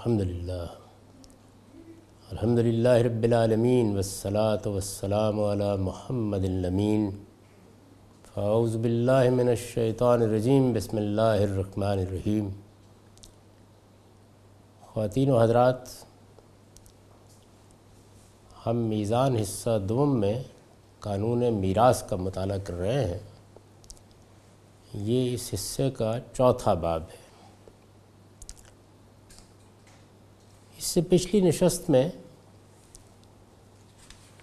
الحمد للہ۔ الحمد للہ رب العالمین والصلاة والسلام علی محمد الامین۔ فاعوذ باللہ من الشیطان الرجیم، بسم اللہ الرحمن الرحیم۔ خواتین و حضرات، ہم میزان حصہ دوم میں قانون میراث کا مطالعہ کر رہے ہیں۔ یہ اس حصے کا چوتھا باب ہے۔ اس سے پچھلی نشست میں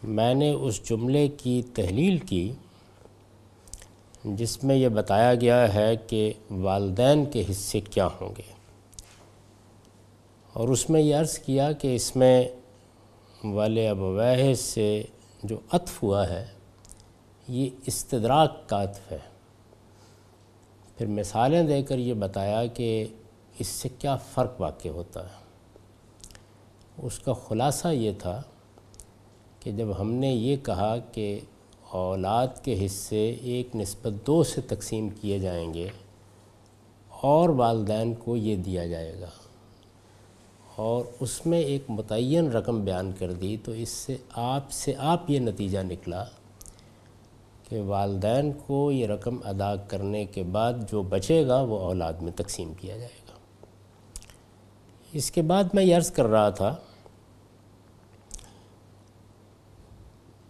میں نے اس جملے کی تحلیل کی، جس میں یہ بتایا گیا ہے کہ والدین کے حصے کیا ہوں گے۔ اور اس میں یہ عرض کیا کہ اس میں والے ابوہ سے جو عطف ہوا ہے، یہ استدراک کا عطف ہے۔ پھر مثالیں دے کر یہ بتایا کہ اس سے کیا فرق واقع ہوتا ہے۔ اس کا خلاصہ یہ تھا کہ جب ہم نے یہ کہا کہ اولاد کے حصے ایک نسبت دو سے تقسیم کیے جائیں گے، اور والدین کو یہ دیا جائے گا، اور اس میں ایک متعین رقم بیان کر دی، تو اس سے آپ سے آپ یہ نتیجہ نکلا کہ والدین کو یہ رقم ادا کرنے کے بعد جو بچے گا وہ اولاد میں تقسیم کیا جائے گا۔ اس کے بعد میں یہ عرض کر رہا تھا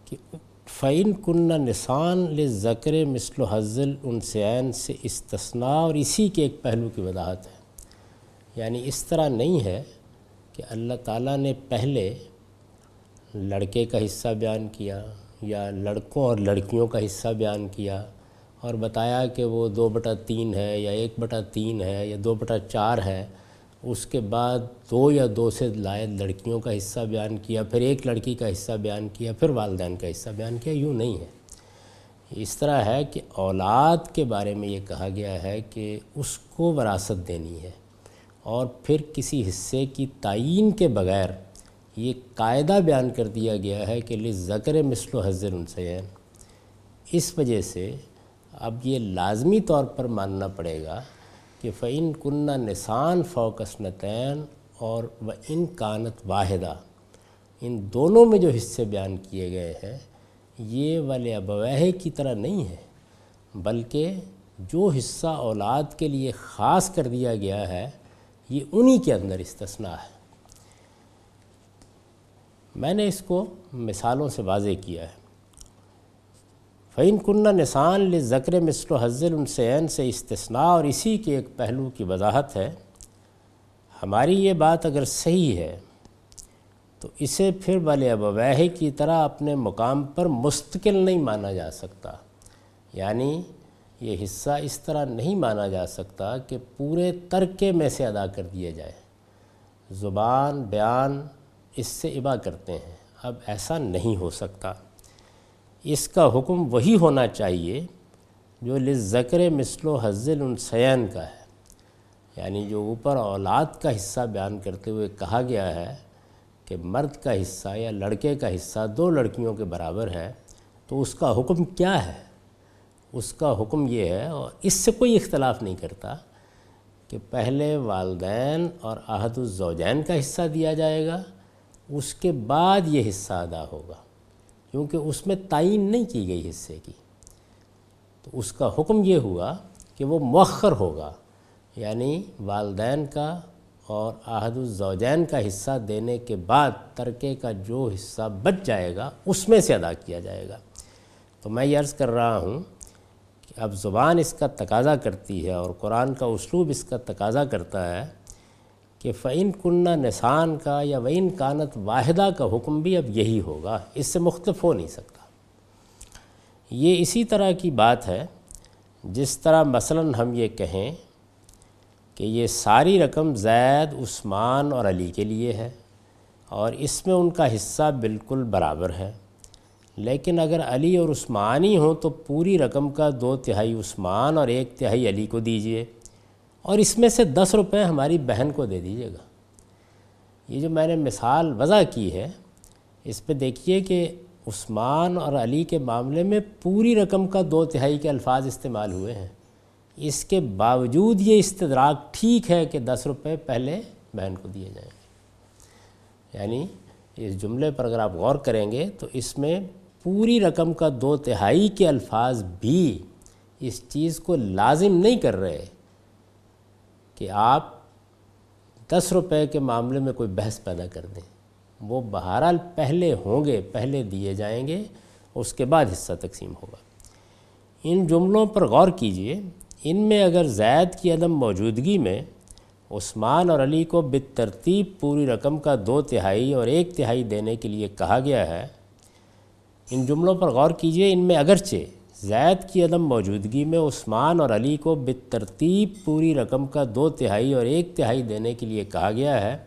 کہ فعین کنہ نسان ذکر مثل و حضل انسین سے استثناء، اور اسی کے ایک پہلو کی وضاحت ہے۔ یعنی اس طرح نہیں ہے کہ اللہ تعالیٰ نے پہلے لڑکے کا حصہ بیان کیا یا لڑکوں اور لڑکیوں کا حصہ بیان کیا اور بتایا کہ وہ دو بٹا تین ہے یا ایک بٹا تین ہے یا دو بٹا چار ہے۔ اس کے بعد دو یا دو سے لائد لڑکیوں کا حصہ بیان کیا، پھر ایک لڑکی کا حصہ بیان کیا، پھر والدین کا حصہ بیان کیا، یوں نہیں ہے۔ اس طرح ہے کہ اولاد کے بارے میں یہ کہا گیا ہے کہ اس کو وراثت دینی ہے اور پھر کسی حصے کی تعین کے بغیر یہ قاعدہ بیان کر دیا گیا ہے کہ ذکر مثل و حضر ان انسین اس وجہ سے اب یہ لازمی طور پر ماننا پڑے گا کہ فعین کنہ نسان فوکس نتین اور و ان کانت واحدہ ان دونوں میں جو حصے بیان کیے گئے ہیں، یہ والے ابوہ کی طرح نہیں ہے بلکہ جو حصہ اولاد کے لیے خاص کر دیا گیا ہے، یہ انہی کے اندر استثناء ہے۔ میں نے اس کو مثالوں سے واضح کیا ہے۔ فعین کنہ نسان ذکر مثل و حضر السین سے استثناء اور اسی کے ایک پہلو کی وضاحت ہے۔ ہماری یہ بات اگر صحیح ہے، تو اسے پھر والے ابوہ کی طرح اپنے مقام پر مستقل نہیں مانا جا سکتا۔ یعنی یہ حصہ اس طرح نہیں مانا جا سکتا کہ پورے ترکے میں سے ادا کر دیا جائے۔ زبان، بیان اس سے ابا کرتے ہیں۔ اب ایسا نہیں ہو سکتا۔ اس کا حکم وہی ہونا چاہیے جو لذکر مثل و حضل السین کا ہے۔ یعنی جو اوپر اولاد کا حصہ بیان کرتے ہوئے کہا گیا ہے کہ مرد کا حصہ یا لڑکے کا حصہ دو لڑکیوں کے برابر ہے، تو اس کا حکم کیا ہے؟ اس کا حکم یہ ہے، اور اس سے کوئی اختلاف نہیں کرتا، کہ پہلے والدین اور عہد الزوجین کا حصہ دیا جائے گا، اس کے بعد یہ حصہ ادا ہوگا۔ کیونکہ اس میں تعین نہیں کی گئی حصے کی۔ تو اس کا حکم یہ ہوا کہ وہ مؤخر ہوگا یعنی والدین کا اور عہد الزوجین کا حصہ دینے کے بعد ترکے کا جو حصہ بچ جائے گا، اس میں سے ادا کیا جائے گا۔ تو میں یہ عرض کر رہا ہوں کہ اب زبان اس کا تقاضا کرتی ہے اور قرآن کا اسلوب اس کا تقاضا کرتا ہے کہ فعین کنہ نسان کا یا وعین کانت واحدہ کا حکم بھی اب یہی ہوگا، اس سے مختلف ہو نہیں سکتا۔ یہ اسی طرح کی بات ہے، جس طرح مثلا ہم یہ کہیں کہ یہ ساری رقم زید، عثمان اور علی کے لیے ہے اور اس میں ان کا حصہ بالکل برابر ہے۔ لیکن اگر علی اور عثمانی ہوں تو پوری رقم کا دو تہائی عثمان اور ایک تہائی علی کو دیجیے۔ اور اس میں سے دس روپے ہماری بہن کو دے دیجیے گا۔ یہ جو میں نے مثال وضع کی ہے، اس پہ دیکھیے کہ عثمان اور علی کے معاملے میں پوری رقم کا دو تہائی کے الفاظ استعمال ہوئے ہیں۔ اس کے باوجود یہ استدراک ٹھیک ہے کہ دس روپے پہلے بہن کو دیے جائیں یعنی اس جملے پر اگر آپ غور کریں گے تو اس میں پوری رقم کا دو تہائی کے الفاظ بھی اس چیز کو لازم نہیں کر رہے۔ کہ آپ دس روپے کے معاملے میں کوئی بحث پیدا کر دیں۔ وہ بہرحال پہلے ہوں گے، پہلے دیے جائیں گے، اس کے بعد حصہ تقسیم ہوگا۔ ان جملوں پر غور کیجیے۔ ان میں اگر زید کی عدم موجودگی میں عثمان اور علی کو بترتیب پوری رقم کا دو تہائی اور ایک تہائی دینے کے لیے کہا گیا ہے، ان جملوں پر غور کیجیے۔ ان میں اگرچہ زید کی عدم موجودگی میں عثمان اور علی کو بترتیب پوری رقم کا دو تہائی اور ایک تہائی دینے کے لیے کہا گیا ہے،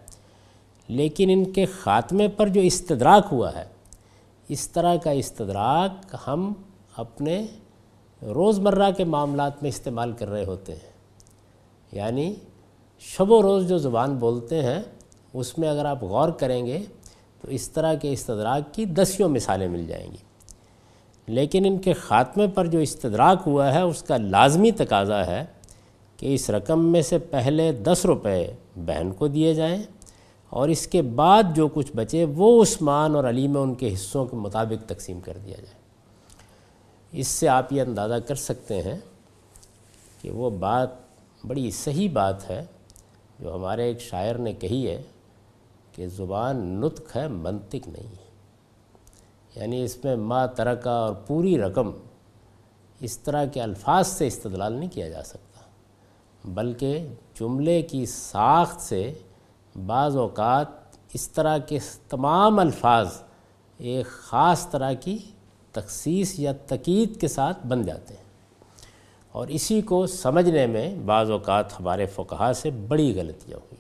لیکن ان کے خاتمے پر جو استدراک ہوا ہے، اس طرح کا استدراک ہم اپنے روزمرہ کے معاملات میں استعمال کر رہے ہوتے ہیں۔ یعنی شب و روز جو زبان بولتے ہیں، اس میں اگر آپ غور کریں گے تو اس طرح کے استدراک کی دسیوں مثالیں مل جائیں گی۔ لیکن ان کے خاتمے پر جو استدراک ہوا ہے، اس کا لازمی تقاضا ہے کہ اس رقم میں سے پہلے دس روپے بہن کو دیے جائیں اور اس کے بعد جو کچھ بچے وہ عثمان اور علی میں ان کے حصوں کے مطابق تقسیم کر دیا جائے۔ اس سے آپ یہ اندازہ کر سکتے ہیں کہ وہ بات بڑی صحیح بات ہے جو ہمارے ایک شاعر نے کہی ہے کہ زبان نطق ہے، منطق نہیں ہے۔ یعنی اس میں ما ترکہ اور پوری رقم اس طرح کے الفاظ سے استدلال نہیں کیا جا سکتا۔ بلکہ جملے کی ساخت سے بعض اوقات اس طرح کے تمام الفاظ ایک خاص طرح کی تخصیص یا تقید کے ساتھ بن جاتے ہیں۔ اور اسی کو سمجھنے میں بعض اوقات ہمارے فقہا سے بڑی غلطیاں ہوئی۔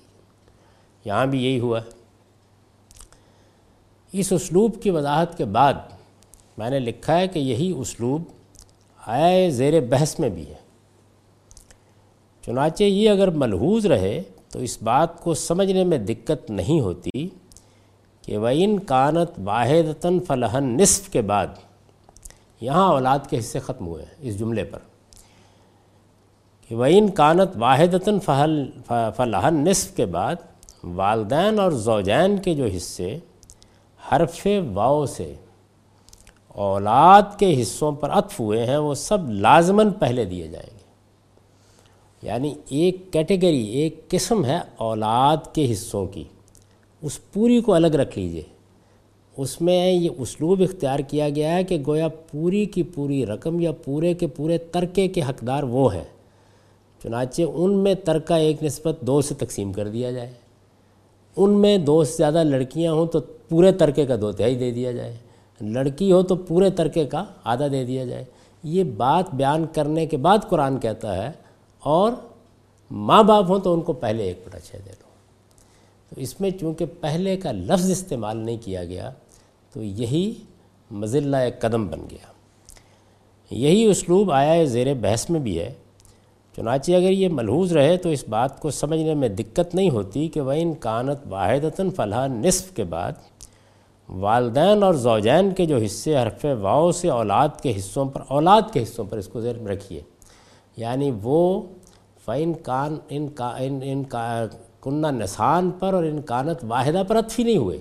یہاں بھی یہی ہوا۔ ہے اس اسلوب کی وضاحت کے بعد میں نے لکھا ہے کہ یہی اسلوب آئے زیر بحث میں بھی ہے۔ چنانچہ یہ اگر ملحوظ رہے تو اس بات کو سمجھنے میں دقت نہیں ہوتی کہ وہ ان کانت واحدتاً فلحن نصف کے بعد یہاں اولاد کے حصے ختم ہوئے ہیں اس جملے پر۔ کہ وہ کانت واحدتاً فہل فلاحن نصف کے بعد والدین اور زوجین کے جو حصے حرف واؤ سے اولاد کے حصوں پر عطف ہوئے ہیں، وہ سب لازماً پہلے دیے جائیں گے۔ یعنی ایک کیٹیگری، ایک قسم ہے اولاد کے حصوں کی۔ اس پوری کو الگ رکھ لیجیے۔ اس میں یہ اسلوب اختیار کیا گیا ہے کہ گویا پوری کی پوری رقم یا پورے کے پورے ترکے کے حقدار وہ ہیں۔ چنانچہ ان میں ترکہ ایک نسبت دو سے تقسیم کر دیا جائے۔ ان میں دو سے زیادہ لڑکیاں ہوں تو پورے ترکے کا دو تہائی دے دیا جائے۔ لڑکی ہو تو پورے ترکے کا آدھا دے دیا جائے۔ یہ بات بیان کرنے کے بعد قرآن کہتا ہے اور ماں باپ ہوں تو ان کو پہلے ایک بڑا چھ دے دو۔ تو اس میں چونکہ پہلے کا لفظ استعمال نہیں کیا گیا، تو یہی مزلہ ایک قدم بن گیا۔ یہی اسلوب آیا زیر بحث میں بھی ہے۔ چنانچہ اگر یہ ملحوظ رہے تو اس بات کو سمجھنے میں دقت نہیں ہوتی کہ وہ ان کانت واحدتاً فلاح نصف کے بعد والدین اور زوجین کے جو حصے حرف واؤ سے اولاد کے حصوں پر، اولاد کے حصوں پر اس کو زیر میں رکھیے۔ یعنی وہ فعن کان، ان کا، ان ان کا کنہ نسان پر اور ان کانت واحدہ پر عطف ہی نہیں ہوئے۔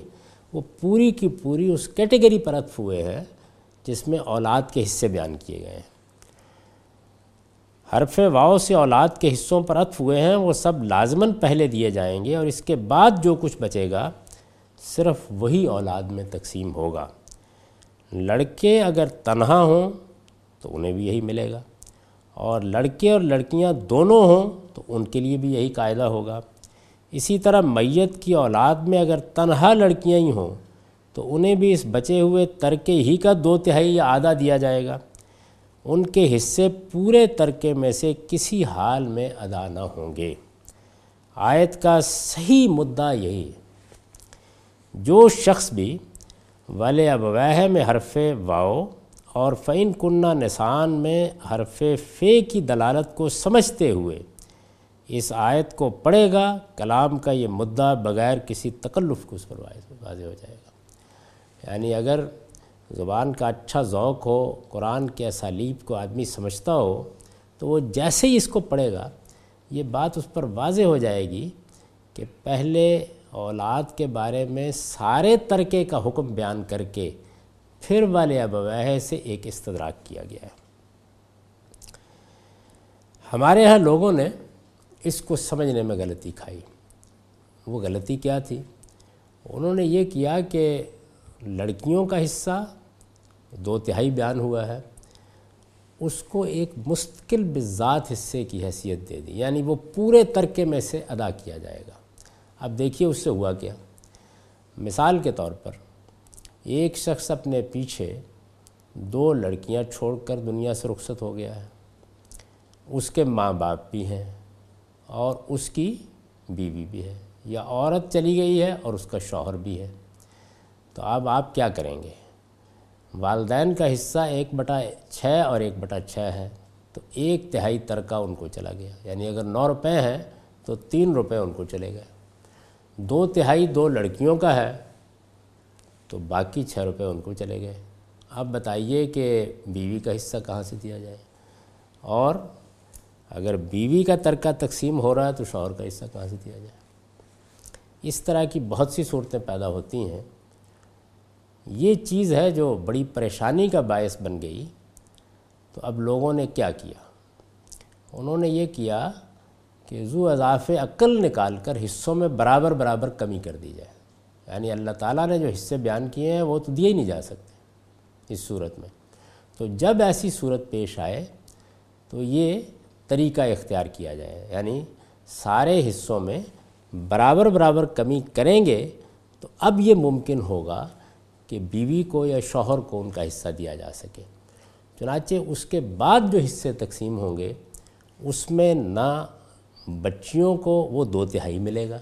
وہ پوری کی پوری اس کیٹیگری پر عطف ہوئے ہیں جس میں اولاد کے حصے بیان کیے گئے ہیں۔ حرف واؤ سے اولاد کے حصوں پر عطف ہوئے ہیں، وہ سب لازماً پہلے دیے جائیں گے اور اس کے بعد جو کچھ بچے گا صرف وہی اولاد میں تقسیم ہوگا۔ لڑکے اگر تنہا ہوں تو انہیں بھی یہی ملے گا۔ اور لڑکے اور لڑکیاں دونوں ہوں تو ان کے لیے بھی یہی قاعدہ ہوگا۔ اسی طرح میت کی اولاد میں اگر تنہا لڑکیاں ہی ہوں تو انہیں بھی اس بچے ہوئے ترکے ہی کا دو تہائی یا آدھا دیا جائے گا۔ ان کے حصے پورے ترکے میں سے کسی حال میں ادا نہ ہوں گے۔ آیت کا صحیح مدعا یہی ہے۔ جو شخص بھی ول ابوہ میں حرف واؤ اور فعین کنہ نسان میں حرف فے کی دلالت کو سمجھتے ہوئے اس آیت کو پڑھے گا، کلام کا یہ مدعا بغیر کسی تکلف کو اس پر واضح ہو جائے گا۔ یعنی اگر زبان کا اچھا ذوق ہو، قرآن کے اسالیب کو آدمی سمجھتا ہو، تو وہ جیسے ہی اس کو پڑھے گا، یہ بات اس پر واضح ہو جائے گی کہ پہلے اولاد کے بارے میں سارے ترکے کا حکم بیان کر کے پھر والے ابوہ سے ایک استدراک کیا گیا ہے۔ ہمارے ہاں لوگوں نے اس کو سمجھنے میں غلطی کھائی۔ وہ غلطی کیا تھی؟ انہوں نے یہ کیا کہ لڑکیوں کا حصہ، دو تہائی بیان ہوا ہے، اس کو ایک مستقل بذات حصے کی حیثیت دے دی یعنی وہ پورے ترکے میں سے ادا کیا جائے گا۔ اب دیکھیے اس سے ہوا کیا۔ مثال کے طور پر، ایک شخص اپنے پیچھے دو لڑکیاں چھوڑ کر دنیا سے رخصت ہو گیا ہے۔ اس کے ماں باپ بھی ہیں اور اس کی بیوی بھی ہے، یا عورت چلی گئی ہے اور اس کا شوہر بھی ہے۔ تو اب آپ کیا کریں گے؟ والدین کا حصہ ایک بٹا چھ اور ایک بٹا چھ ہے، تو ایک تہائی ترکہ ان کو چلا گیا۔ یعنی اگر نو روپے ہیں، تو تین روپے ان کو چلے گئے۔ دو تہائی دو لڑکیوں کا ہے، تو باقی چھ روپے ان کو چلے گئے۔ اب بتائیے کہ بیوی کا حصہ کہاں سے دیا جائے؟ اور اگر بیوی کا ترکہ تقسیم ہو رہا ہے تو شوہر کا حصہ کہاں سے دیا جائے؟ اس طرح کی بہت سی صورتیں پیدا ہوتی ہیں۔ یہ چیز ہے جو بڑی پریشانی کا باعث بن گئی۔ تو اب لوگوں نے کیا کیا؟ انہوں نے یہ کیا کہ زو اضافے عقل نکال کر حصوں میں برابر برابر کمی کر دی جائے۔ یعنی اللہ تعالیٰ نے جو حصے بیان کیے ہیں وہ تو دیے ہی نہیں جا سکتے اس صورت میں۔ تو جب ایسی صورت پیش آئے تو یہ طریقہ اختیار کیا جائے۔ یعنی سارے حصوں میں برابر برابر کمی کریں گے تو اب یہ ممکن ہوگا کہ بیوی کو یا شوہر کو ان کا حصہ دیا جا سکے۔ چنانچہ اس کے بعد جو حصے تقسیم ہوں گے اس میں نہ بچیوں کو وہ دو تہائی ملے گا،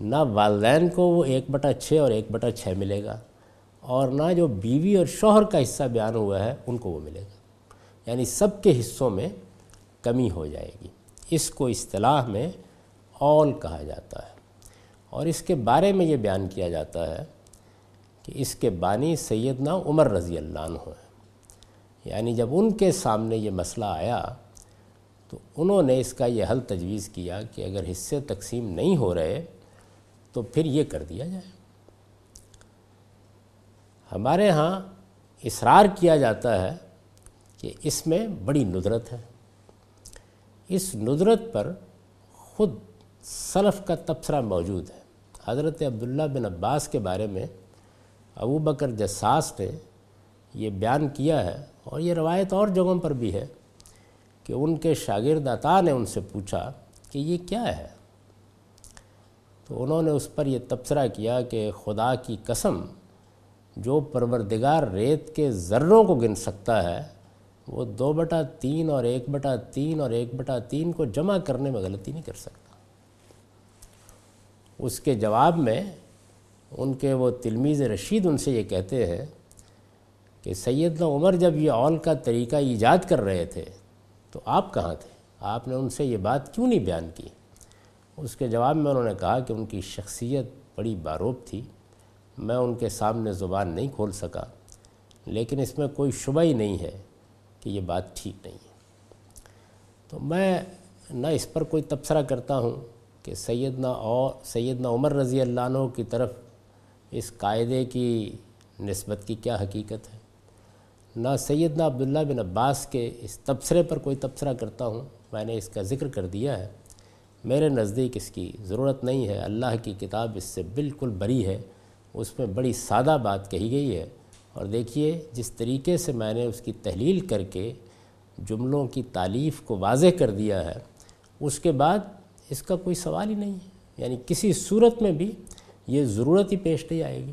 نہ والدین کو وہ ایک بٹا چھ اور ایک بٹا چھ ملے گا، اور نہ جو بیوی اور شوہر کا حصہ بیان ہوا ہے ان کو وہ ملے گا۔ یعنی سب کے حصوں میں کمی ہو جائے گی۔ اس کو اصطلاح میں اول کہا جاتا ہے۔ اور اس کے بارے میں یہ بیان کیا جاتا ہے کہ اس کے بانی سیدنا عمر رضی اللہ عنہ ہیں۔ یعنی جب ان کے سامنے یہ مسئلہ آیا تو انہوں نے اس کا یہ حل تجویز کیا کہ اگر حصے تقسیم نہیں ہو رہے تو پھر یہ کر دیا جائے۔ ہمارے ہاں اصرار کیا جاتا ہے کہ اس میں بڑی ندرت ہے۔ اس ندرت پر خود سلف کا تبصرہ موجود ہے۔ حضرت عبداللہ بن عباس کے بارے میں ابو بکر جساس نے یہ بیان کیا ہے اور یہ روایت اور جگہوں پر بھی ہے۔ کہ ان کے شاگرد عطا نے ان سے پوچھا کہ یہ کیا ہے؟ تو انہوں نے اس پر یہ تبصرہ کیا کہ خدا کی قسم، جو پروردگار ریت کے ذروں کو گن سکتا ہے، وہ دو بٹا تین اور ایک بٹا تین اور ایک بٹا تین کو جمع کرنے میں غلطی نہیں کر سکتا۔ اس کے جواب میں ان کے وہ تلمیز رشید ان سے یہ کہتے ہیں کہ سیدنا عمر جب یہ اول کا طریقہ ایجاد کر رہے تھے تو آپ کہاں تھے؟ آپ نے ان سے یہ بات کیوں نہیں بیان کی؟ اس کے جواب میں انہوں نے کہا کہ ان کی شخصیت بڑی باروب تھی، میں ان کے سامنے زبان نہیں کھول سکا، لیکن اس میں کوئی شبہ ہی نہیں ہے کہ یہ بات ٹھیک نہیں ہے۔ تو میں نہ اس پر کوئی تبصرہ کرتا ہوں کہ سیدنا اور سیدنا عمر رضی اللہ عنہ کی طرف اس قاعدے کی نسبت کی کیا حقیقت ہے۔ نہ سیدنا عبداللہ بن عباس کے اس تبصرے پر کوئی تبصرہ کرتا ہوں، میں نے اس کا ذکر کر دیا ہے۔ میرے نزدیک اس کی ضرورت نہیں ہے، اللہ کی کتاب اس سے بالکل بری ہے۔ اس میں بڑی سادہ بات کہی گئی ہے۔ اور دیکھیے، جس طریقے سے میں نے اس کی تحلیل کر کے جملوں کی تعلیف کو واضح کر دیا ہے، اس کے بعد اس کا کوئی سوال ہی نہیں ہے۔ یعنی کسی صورت میں بھی یہ ضرورت ہی پیش نہیں آئے گی۔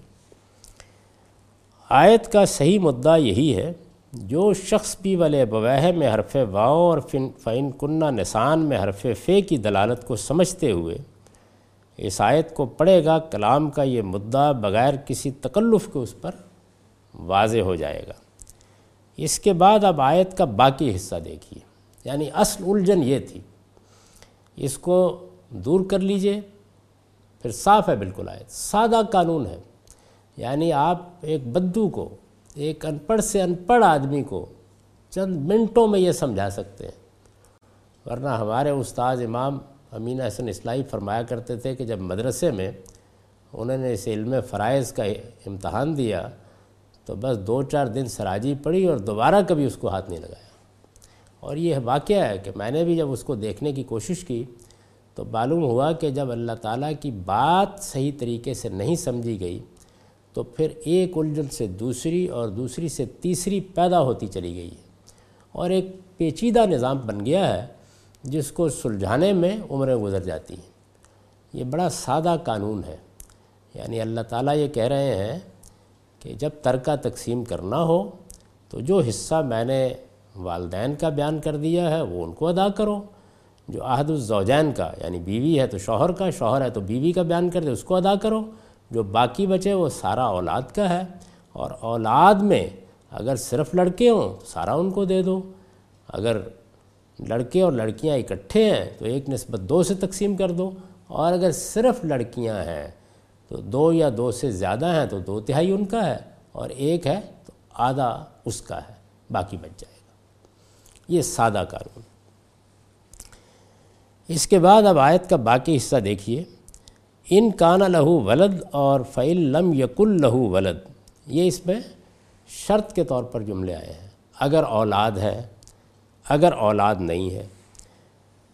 آیت کا صحیح مدعا یہی ہے، جو شخص بھی والے بوہ میں حرف واؤ اور فن کنہ نسان میں حرف فے کی دلالت کو سمجھتے ہوئے اس آیت کو پڑھے گا، کلام کا یہ مدعا بغیر کسی تکلف کے اس پر واضح ہو جائے گا۔ اس کے بعد اب آیت کا باقی حصہ دیکھیے۔ یعنی اصل الجھن یہ تھی، اس کو دور کر لیجیے۔ پھر صاف ہے بالکل آیت، سادہ قانون ہے۔ یعنی آپ ایک بدو کو، ایک ان پڑھ سے ان پڑھ آدمی کو چند منٹوں میں یہ سمجھا سکتے ہیں۔ ورنہ ہمارے استاد امام امین حسن اصلاحی فرمایا کرتے تھے کہ جب مدرسے میں انہوں نے اس علم فرائض کا امتحان دیا تو بس دو چار دن سراجی پڑی اور دوبارہ کبھی اس کو ہاتھ نہیں لگایا۔ اور یہ واقعہ ہے کہ میں نے بھی جب اس کو دیکھنے کی کوشش کی تو معلوم ہوا کہ جب اللہ تعالیٰ کی بات صحیح طریقے سے نہیں سمجھی گئی تو پھر ایک الجھن سے دوسری اور دوسری سے تیسری پیدا ہوتی چلی گئی ہے۔ اور ایک پیچیدہ نظام بن گیا ہے جس کو سلجھانے میں عمریں گزر جاتی ہیں۔ یہ بڑا سادہ قانون ہے۔ یعنی اللہ تعالیٰ یہ کہہ رہے ہیں کہ جب ترکہ تقسیم کرنا ہو تو جو حصہ میں نے والدین کا بیان کر دیا ہے وہ ان کو ادا کرو۔ جو عہد الزوجین کا یعنی بیوی ہے تو شوہر کا، شوہر ہے تو بیوی کا بیان کر دے، اس کو ادا کرو۔ جو باقی بچے وہ سارا اولاد کا ہے۔ اور اولاد میں اگر صرف لڑکے ہوں تو سارا ان کو دے دو۔ اگر لڑکے اور لڑکیاں اکٹھے ہیں، تو ایک نسبت دو سے تقسیم کر دو۔ اور اگر صرف لڑکیاں ہیں، تو دو یا دو سے زیادہ ہیں، تو دو تہائی ان کا ہے۔ اور ایک ہے، تو آدھا اس کا ہے۔ باقی بچ جائے گا۔ یہ سادہ قانون۔ اس کے بعد اب آیت کا باقی حصہ دیکھیے۔ ان کانا لہو ولد اور فعل لم یقل لہو ولد۔ یہ اس میں شرط کے طور پر جملے آئے ہیں۔ اگر اولاد ہے، اگر اولاد نہیں ہے،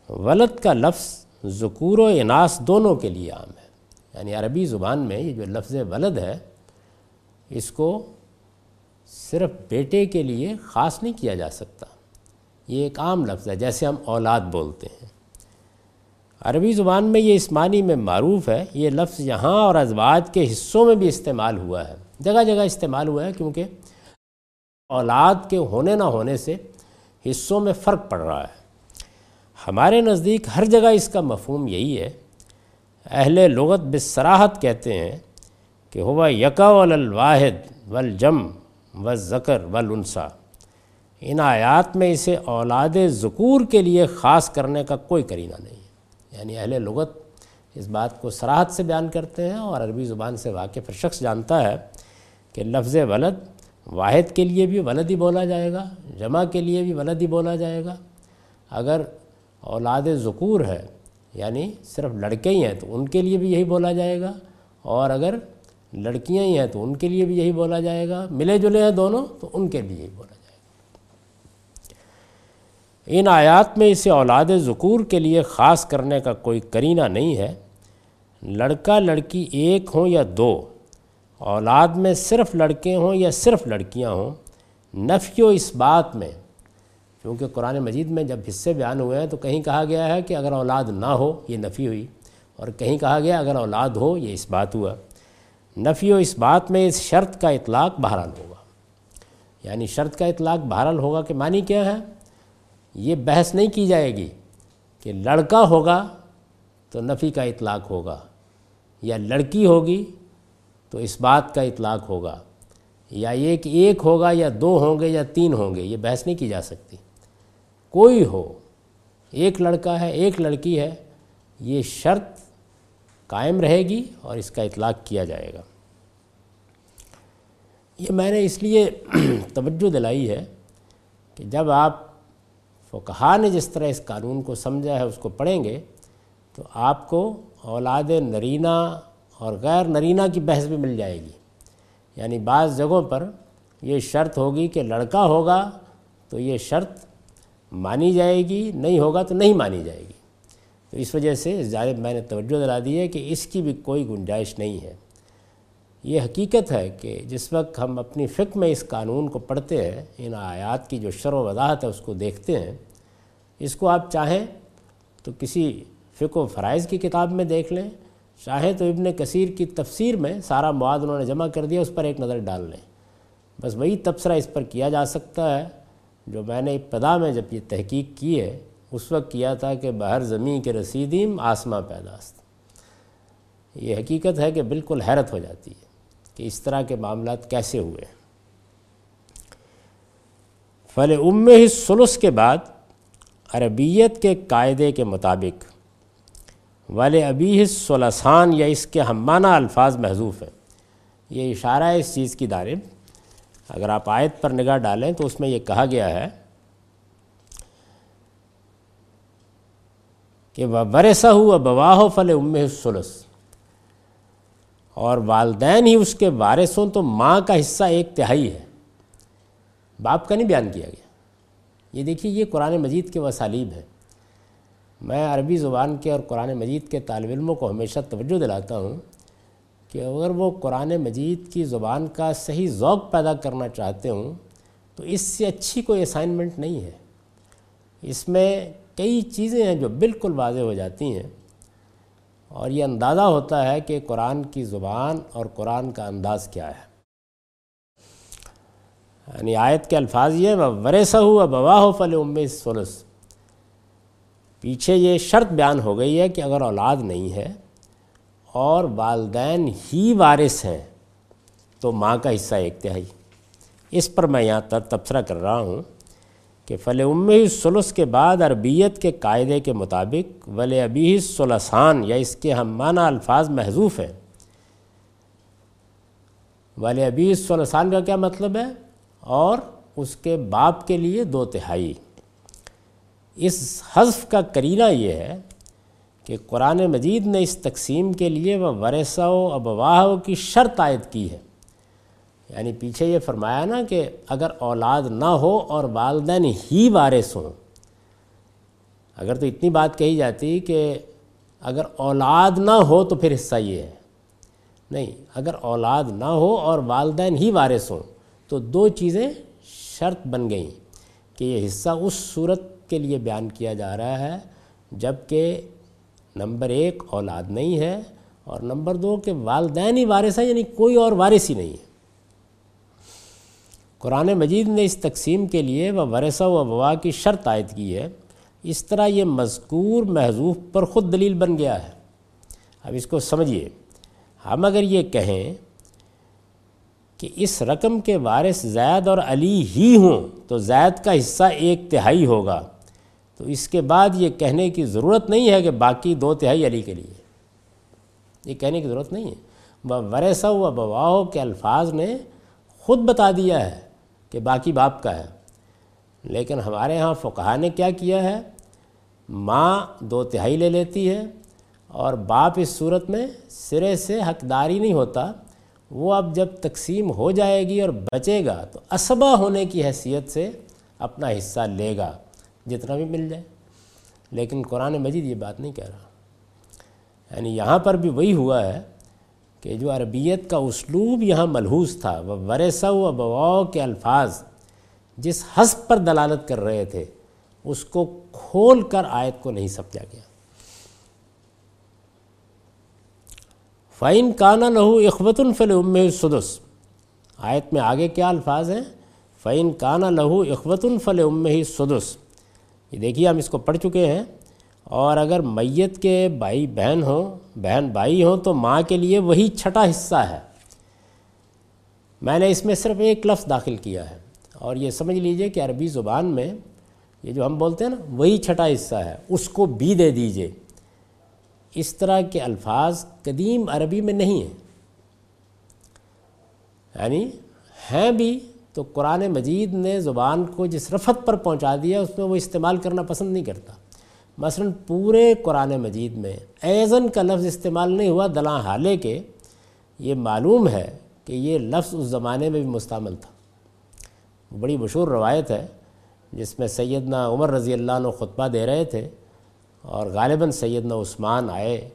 ولد کا لفظ ذکور و اناس دونوں کے لیے عام ہے۔ یعنی عربی زبان میں یہ جو لفظ ولد ہے، اس کو صرف بیٹے کے لیے خاص نہیں کیا جا سکتا۔ یہ ایک عام لفظ ہے، جیسے ہم اولاد بولتے ہیں۔ عربی زبان میں یہ اس معنی میں معروف ہے، یہ لفظ یہاں اور ازواج کے حصوں میں بھی استعمال ہوا ہے۔ جگہ جگہ استعمال ہوا ہے کیونکہ اولاد کے ہونے نہ ہونے سے حصوں میں فرق پڑ رہا ہے۔ ہمارے نزدیک ہر جگہ اس کا مفہوم یہی ہے۔ اہل لغت بصراحت کہتے ہیں کہ ہوا یکا ولواحد والجم والذکر والانسا ان آیات میں اسے اولاد ذکور کے لیے خاص کرنے کا کوئی کرینہ نہیں۔ یعنی اہل لغت اس بات کو سراحت سے بیان کرتے ہیں اور عربی زبان سے واقف شخص جانتا ہے کہ لفظ ولد واحد کے لیے بھی ولد ہی بولا جائے گا، جمع کے لیے بھی ولد ہی بولا جائے گا۔ اگر اولاد ذکور ہے یعنی صرف لڑکے ہی ہیں تو ان کے لیے بھی یہی بولا جائے گا، اور اگر لڑکیاں ہی ہیں تو ان کے لیے بھی یہی بولا جائے گا، ملے جلے ہیں دونوں تو ان کے لیے یہی بولا ان آیات میں اسے اولاد ذکور کے لیے خاص کرنے کا کوئی کرینہ نہیں ہے۔ لڑکا لڑکی ایک ہوں یا دو، اولاد میں صرف لڑکے ہوں یا صرف لڑکیاں ہوں نفی و اس بات میں۔ کیونکہ قرآن مجید میں جب حصے بیان ہوئے ہیں تو کہیں کہا گیا ہے کہ اگر اولاد نہ ہو، یہ نفی ہوئی۔ اور کہیں کہا گیا اگر اولاد ہو، یہ اس بات ہوا۔ نفی و اس بات میں اس شرط کا اطلاق بہرحال ہوگا۔ یعنی شرط کا اطلاق بہرحال ہوگا کہ معنی کیا ہے؟ یہ بحث نہیں کی جائے گی کہ لڑکا ہوگا تو نفی کا اطلاق ہوگا یا لڑکی ہوگی تو اس بات کا اطلاق ہوگا یا ایک ایک ہوگا یا دو ہوں گے یا تین ہوں گے، یہ بحث نہیں کی جا سکتی۔ کوئی ہو، ایک لڑکا ہے، ایک لڑکی ہے، یہ شرط قائم رہے گی اور اس کا اطلاق کیا جائے گا۔ یہ میں نے اس لیے توجہ دلائی ہے کہ جب آپ فقہا نے جس طرح اس قانون کو سمجھا ہے اس کو پڑھیں گے، تو آپ کو اولاد نرینہ اور غیر نرینہ کی بحث بھی مل جائے گی۔ یعنی بعض جگہوں پر یہ شرط ہوگی کہ لڑکا ہوگا تو یہ شرط مانی جائے گی، نہیں ہوگا تو نہیں مانی جائے گی۔ تو اس وجہ سے زیادہ میں نے توجہ دلا دی ہے کہ اس کی بھی کوئی گنجائش نہیں ہے۔ یہ حقیقت ہے کہ جس وقت ہم اپنی فکر میں اس قانون کو پڑھتے ہیں، ان آیات کی جو شر و وضاحت ہے، اس کو دیکھتے ہیں، اس کو آپ چاہیں تو کسی فقہ و فرائض کی کتاب میں دیکھ لیں، چاہیں تو ابن کثیر کی تفسیر میں سارا مواد انہوں نے جمع کر دیا، اس پر ایک نظر ڈال لیں۔ بس وہی تبصرہ اس پر کیا جا سکتا ہے، جو میں نے ابتدا میں جب یہ تحقیق کی ہے، اس وقت کیا تھا کہ بہر زمین کے رسیدیم آسماں پیداست۔ یہ حقیقت ہے کہ بالکل حیرت ہو جاتی ہے۔ کہ اس طرح کے معاملات کیسے ہوئے۔ فل ام ہی سلس کے بعد عربیت کے قاعدے کے مطابق والے ابی سلسان، یا اس کے ہمانہ الفاظ محضوف ہیں۔ یہ اشارہ ہے اس چیز کی دارب اگر آپ آیت پر نگاہ ڈالیں تو اس میں یہ کہا گیا ہے کہ وہ برسا ہوا بواہ فل ام سلس۔ اور والدین ہی اس کے وارث ہوں تو ماں کا حصہ ایک تہائی ہے۔ باپ کا نہیں بیان کیا گیا۔ یہ دیکھیے، یہ قرآن مجید کے وسالیب ہیں۔ میں عربی زبان کے اور قرآن مجید کے طالب علموں کو ہمیشہ توجہ دلاتا ہوں کہ اگر وہ قرآن مجید کی زبان کا صحیح ذوق پیدا کرنا چاہتے ہوں تو اس سے اچھی کوئی اسائنمنٹ نہیں ہے۔ اس میں کئی چیزیں ہیں جو بالکل واضح ہو جاتی ہیں۔ اور یہ اندازہ ہوتا ہے کہ قرآن کی زبان اور قرآن کا انداز کیا ہے۔ یعنی آیت کے الفاظ یہ ورثہ ہوا بواہ فل ام سلس پیچھے یہ شرط بیان ہو گئی ہے کہ اگر اولاد نہیں ہے اور والدین ہی وارث ہیں تو ماں کا حصہ ایک تہائی۔ اس پر میں یہاں تک تبصرہ کر رہا ہوں۔ کہ فل ام سلس کے بعد عربیت کے قاعدے کے مطابق ول ابی سلسان یا اس کے ہم معنی الفاظ محضوف ہیں۔ ول ابی سلسان کا کیا مطلب ہے؟ اور اس کے باپ کے لیے دو تہائی۔ اس حذف کا کرینہ یہ ہے کہ قرآن مجید نے اس تقسیم کے لیے وہ ورثہ و ابواہ کی شرط عائد کی ہے۔ یعنی پیچھے یہ فرمایا نا کہ اگر اولاد نہ ہو اور والدین ہی وارث ہوں، اگر تو اتنی بات کہی جاتی کہ اگر اولاد نہ ہو تو پھر حصہ یہ ہے۔ نہیں، اگر اولاد نہ ہو اور والدین ہی وارث ہوں تو دو چیزیں شرط بن گئیں کہ یہ حصہ اس صورت کے لیے بیان کیا جا رہا ہے جبکہ نمبر ایک اولاد نہیں ہے اور نمبر دو کہ والدین ہی وارث ہیں یعنی کوئی اور وارث ہی نہیں ہے۔ قرآن مجید نے اس تقسیم کے لیے وہ ورثہ و وبا کی شرط عائد کی ہے۔ اس طرح یہ مذکور محضوف پر خود دلیل بن گیا ہے۔ اب اس کو سمجھیے۔ ہم اگر یہ کہیں کہ اس رقم کے وارث زید اور علی ہی ہوں تو زید کا حصہ ایک تہائی ہوگا۔ تو اس کے بعد یہ کہنے کی ضرورت نہیں ہے کہ باقی دو تہائی علی کے لیے۔ یہ کہنے کی ضرورت نہیں ہے۔ ورثہ و بواؤ کے الفاظ نے خود بتا دیا ہے۔ کہ باقی باپ کا ہے۔ لیکن ہمارے ہاں فقہ نے کیا کیا ہے؟ ماں دو تہائی لے لیتی ہے اور باپ اس صورت میں سرے سے حقداری نہیں ہوتا۔ وہ اب جب تقسیم ہو جائے گی اور بچے گا تو اسبہ ہونے کی حیثیت سے اپنا حصہ لے گا، جتنا بھی مل جائے۔ لیکن قرآن مجید یہ بات نہیں کہہ رہا۔ یعنی یہاں پر بھی وہی ہوا ہے کہ جو عربیت کا اسلوب یہاں ملحوظ تھا، وہ ورثہ و بواؤ کے الفاظ جس حسب پر دلالت کر رہے تھے، اس کو کھول کر آیت کو نہیں سمجھا گیا۔ فعین کانا لہو اخبت الفل ام سدس آیت میں آگے کیا الفاظ ہیں؟ فعین کانا لہو اخبت الفل ام سدس یہ دیکھیے ہم اس کو پڑھ چکے ہیں۔ اور اگر میت کے بھائی بہن ہوں بہن بھائی ہوں تو ماں کے لیے وہی چھٹا حصہ ہے۔ میں نے اس میں صرف ایک لفظ داخل کیا ہے۔ اور یہ سمجھ لیجیے کہ عربی زبان میں یہ جو ہم بولتے ہیں نا، وہی چھٹا حصہ ہے۔ اس کو بھی دے دیجیے۔ اس طرح کے الفاظ قدیم عربی میں نہیں ہیں۔ یعنی ہیں بھی تو قرآن مجید نے زبان کو جس رفت پر پہنچا دیا، اس میں وہ استعمال کرنا پسند نہیں کرتا۔ مثلا پورے قرآن مجید میں ایزن کا لفظ استعمال نہیں ہوا دلاں حالے کے، یہ معلوم ہے کہ یہ لفظ اس زمانے میں بھی مستعمل تھا۔ بڑی مشہور روایت ہے جس میں سیدنا عمر رضی اللہ عنہ خطبہ دے رہے تھے اور غالباً سیدنا عثمان آئے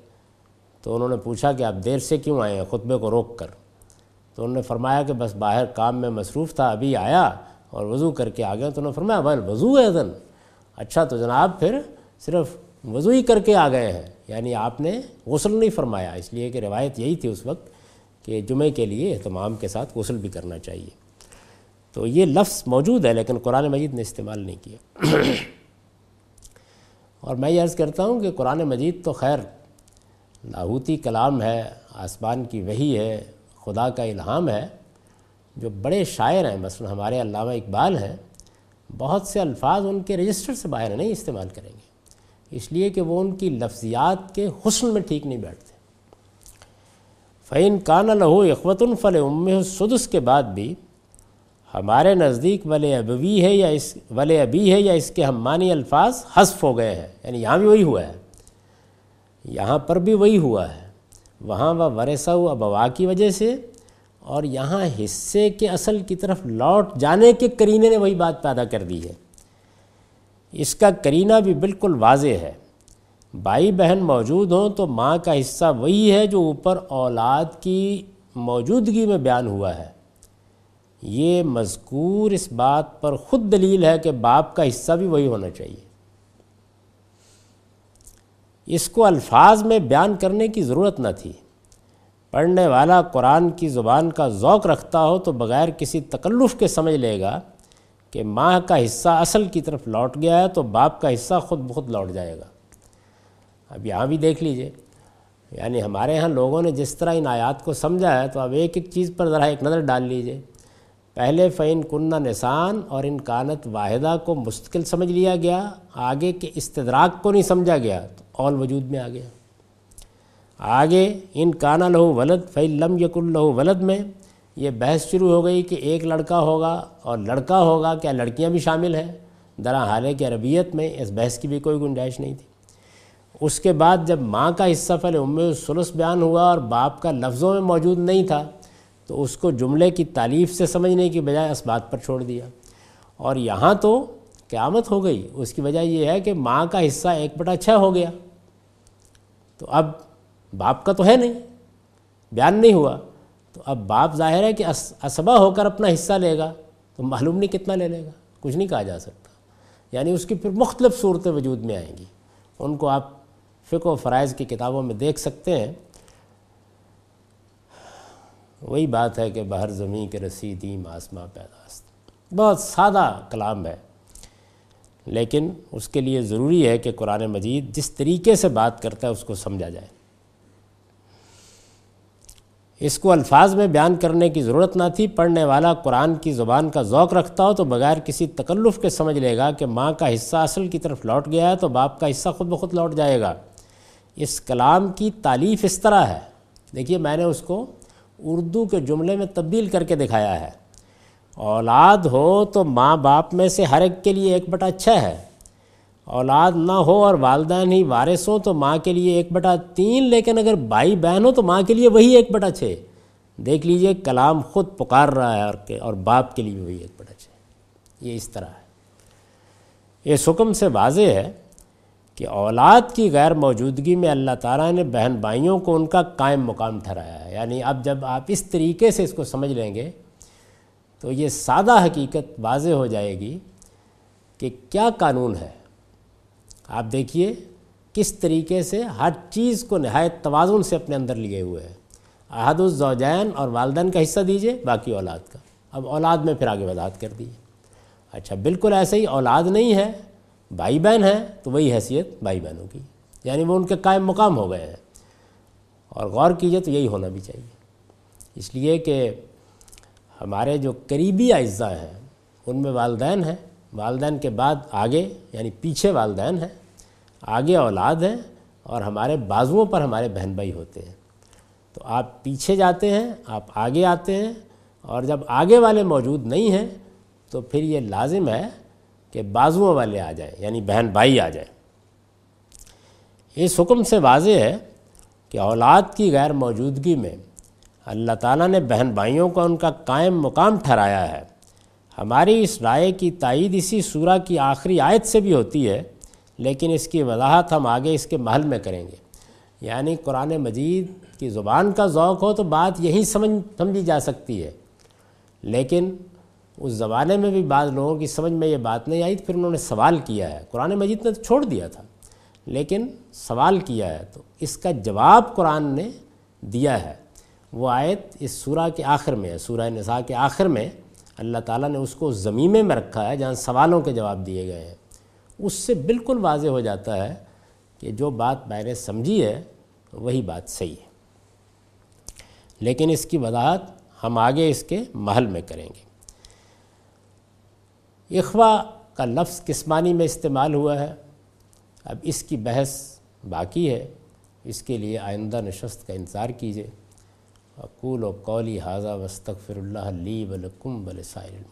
تو انہوں نے پوچھا کہ آپ دیر سے کیوں آئے ہیں خطبے کو روک کر؟ تو انہوں نے فرمایا کہ بس باہر کام میں مصروف تھا، ابھی آیا اور وضو کر کے آ گیا۔ تو انہوں نے فرمایا بھائی وضو ہے دن اچھا تو جناب پھر صرف وضو ہی کر کے آ گئے ہیں۔ یعنی آپ نے غسل نہیں فرمایا۔ اس لیے کہ روایت یہی تھی اس وقت کہ جمعے کے لیے اہتمام کے ساتھ غسل بھی کرنا چاہیے۔ تو یہ لفظ موجود ہے، لیکن قرآن مجید نے استعمال نہیں کیا۔ اور میں یہ عرض کرتا ہوں کہ قرآن مجید تو خیر لاہوتی کلام ہے، آسمان کی وہی ہے، خدا کا الہام ہے۔ جو بڑے شاعر ہیں، مثلا ہمارے علامہ اقبال ہیں، بہت سے الفاظ ان کے رجسٹر سے باہر نہیں استعمال کریں گے۔ اس لیے کہ وہ ان کی لفظیات کے حسن میں ٹھیک نہیں بیٹھتے۔ فعین کان لہو اخوت الفل ام سدس کے بعد بھی ہمارے نزدیک ول ابوی ہے یا اس ول ابی ہے یا اس کے ہم معنی الفاظ حذف ہو گئے ہیں۔ یعنی یہاں بھی وہی ہوا ہے۔ یہاں پر بھی وہی ہوا ہے۔ وہاں وہ ورثہ و ابوا کی وجہ سے اور یہاں حصے کے اصل کی طرف لوٹ جانے کے کرینے نے وہی بات پیدا کر دی ہے۔ اس کا کرینہ بھی بالکل واضح ہے۔ بھائی بہن موجود ہوں تو ماں کا حصہ وہی ہے جو اوپر اولاد کی موجودگی میں بیان ہوا ہے۔ یہ مذکور اس بات پر خود دلیل ہے کہ باپ کا حصہ بھی وہی ہونا چاہیے۔ اس کو الفاظ میں بیان کرنے کی ضرورت نہ تھی۔ پڑھنے والا قرآن کی زبان کا ذوق رکھتا ہو تو بغیر کسی تکلف کے سمجھ لے گا۔ کہ ماں کا حصہ اصل کی طرف لوٹ گیا ہے تو باپ کا حصہ خود بخود لوٹ جائے گا۔ اب یہاں بھی دیکھ لیجیے۔ یعنی ہمارے ہاں لوگوں نے جس طرح ان آیات کو سمجھا ہے تو اب ایک ایک چیز پر ذرا ایک نظر ڈال لیجیے۔ پہلے فعین کنہ نسان اور ان کانت واحدہ کو مستقل سمجھ لیا گیا، آگے کے استدراک کو نہیں سمجھا گیا، تو اول وجود میں آ گیا آگے، ان کانا لہو ولد فی لم یق لہو ولد میں یہ بحث شروع ہو گئی کہ ایک لڑکا ہوگا اور لڑکا ہوگا، کیا لڑکیاں بھی شامل ہیں؟ درا حالے کے عربیت میں اس بحث کی بھی کوئی گنجائش نہیں تھی۔ اس کے بعد جب ماں کا حصہ پہلے ام سلس بیان ہوا اور باپ کا لفظوں میں موجود نہیں تھا، تو اس کو جملے کی تعلیف سے سمجھنے کی بجائے اس بات پر چھوڑ دیا۔ اور یہاں تو قیامت ہو گئی۔ اس کی وجہ یہ ہے کہ ماں کا حصہ ایک بٹا چھ ہو گیا۔ تو اب باپ کا تو ہے نہیں۔ بیان نہیں ہوا۔ تو اب باپ ظاہر ہے کہ اسبا ہو کر اپنا حصہ لے گا، تو معلوم نہیں کتنا لے لے گا۔ کچھ نہیں کہا جا سکتا۔ یعنی اس کی پھر مختلف صورتیں وجود میں آئیں گی۔ ان کو آپ فقہ و فرائض کی کتابوں میں دیکھ سکتے ہیں۔ وہی بات ہے کہ بہر زمین کے رسیدیم آسماں پیداست بہت سادہ کلام ہے۔ لیکن اس کے لیے ضروری ہے کہ قرآن مجید جس طریقے سے بات کرتا ہے اس کو سمجھا جائے۔ اس کو الفاظ میں بیان کرنے کی ضرورت نہ تھی، پڑھنے والا قرآن کی زبان کا ذوق رکھتا ہو تو بغیر کسی تکلف کے سمجھ لے گا کہ ماں کا حصہ اصل کی طرف لوٹ گیا ہے تو باپ کا حصہ خود بخود لوٹ جائے گا۔ اس کلام کی تعلیف اس طرح ہے۔ دیکھیے، میں نے اس کو اردو کے جملے میں تبدیل کر کے دکھایا ہے۔ اولاد ہو تو ماں باپ میں سے ہر ایک کے لیے ایک بٹا اچھا ہے۔ اولاد نہ ہو اور والدین ہی وارث ہوں تو ماں کے لیے ایک بٹا تین، لیکن اگر بھائی بہن ہو تو ماں کے لیے وہی ایک بٹا چھ۔ دیکھ لیجیے، کلام خود پکار رہا ہے اور اور باپ کے لیے وہی ایک بٹا چھ۔ یہ اس طرح ہے۔ یہ حکم سے واضح ہے کہ اولاد کی غیر موجودگی میں اللہ تعالیٰ نے بہن بھائیوں کو ان کا قائم مقام ٹھہرایا ہے۔ یعنی اب جب آپ اس طریقے سے اس کو سمجھ لیں گے تو یہ سادہ حقیقت واضح ہو جائے گی کہ کیا قانون ہے۔ آپ دیکھیے کس طریقے سے ہر چیز کو نہایت توازن سے اپنے اندر لیے ہوئے ہیں۔ احد الزوجین اور والدین کا حصہ دیجیے، باقی اولاد کا۔ اب اولاد میں پھر آگے وضاحت کر دیجیے اچھا بالکل ایسے ہی اولاد نہیں ہے، بھائی بہن ہیں، تو وہی حیثیت بھائی بہنوں کی۔ یعنی وہ ان کے قائم مقام ہو گئے ہیں۔ اور غور کیجیے تو یہی ہونا بھی چاہیے۔ اس لیے کہ ہمارے جو قریبی اعزاء ہیں، ان میں والدین ہیں والدین کے بعد آگے یعنی پیچھے والدین ہیں، آگے اولاد ہیں اور ہمارے بازوؤں پر ہمارے بہن بھائی ہوتے ہیں۔ تو آپ پیچھے جاتے ہیں، آپ آگے آتے ہیں اور جب آگے والے موجود نہیں ہیں تو پھر یہ لازم ہے کہ بازوؤں والے آ جائیں یعنی بہن بھائی آ جائیں۔ اس حکم سے واضح ہے کہ اولاد کی غیر موجودگی میں اللہ تعالیٰ نے بہن بھائیوں کو ان کا قائم مقام ٹھہرایا ہے۔ ہماری اس رائے کی تائید اسی سورہ کی آخری آیت سے بھی ہوتی ہے، لیکن اس کی وضاحت ہم آگے اس کے محل میں کریں گے۔ یعنی قرآن مجید کی زبان کا ذوق ہو تو بات یہی سمجھ، سمجھی جا سکتی ہے۔ لیکن اس زمانے میں بھی بعض لوگوں کی سمجھ میں یہ بات نہیں آئی، پھر انہوں نے سوال کیا ہے۔ قرآن مجید نے تو چھوڑ دیا تھا، لیکن سوال کیا ہے تو اس کا جواب قرآن نے دیا ہے۔ وہ آیت اس سورہ کے آخر میں ہے، سورہ نساء کے آخر میں۔ اللہ تعالیٰ نے اس کو زمینے میں رکھا ہے جہاں سوالوں کے جواب دیے گئے ہیں۔ اس سے بالکل واضح ہو جاتا ہے کہ جو بات میں نے سمجھی ہے، وہی بات صحیح ہے۔ لیکن اس کی وضاحت ہم آگے اس کے محل میں کریں گے۔ اخوا کا لفظ کس معنی میں استعمال ہوا ہے۔ اب اس کی بحث باقی ہے۔ اس کے لیے آئندہ نشست کا انتظار کیجیے اقول و قولی حاضہ وسطر اللہ لی ولکم بل سائر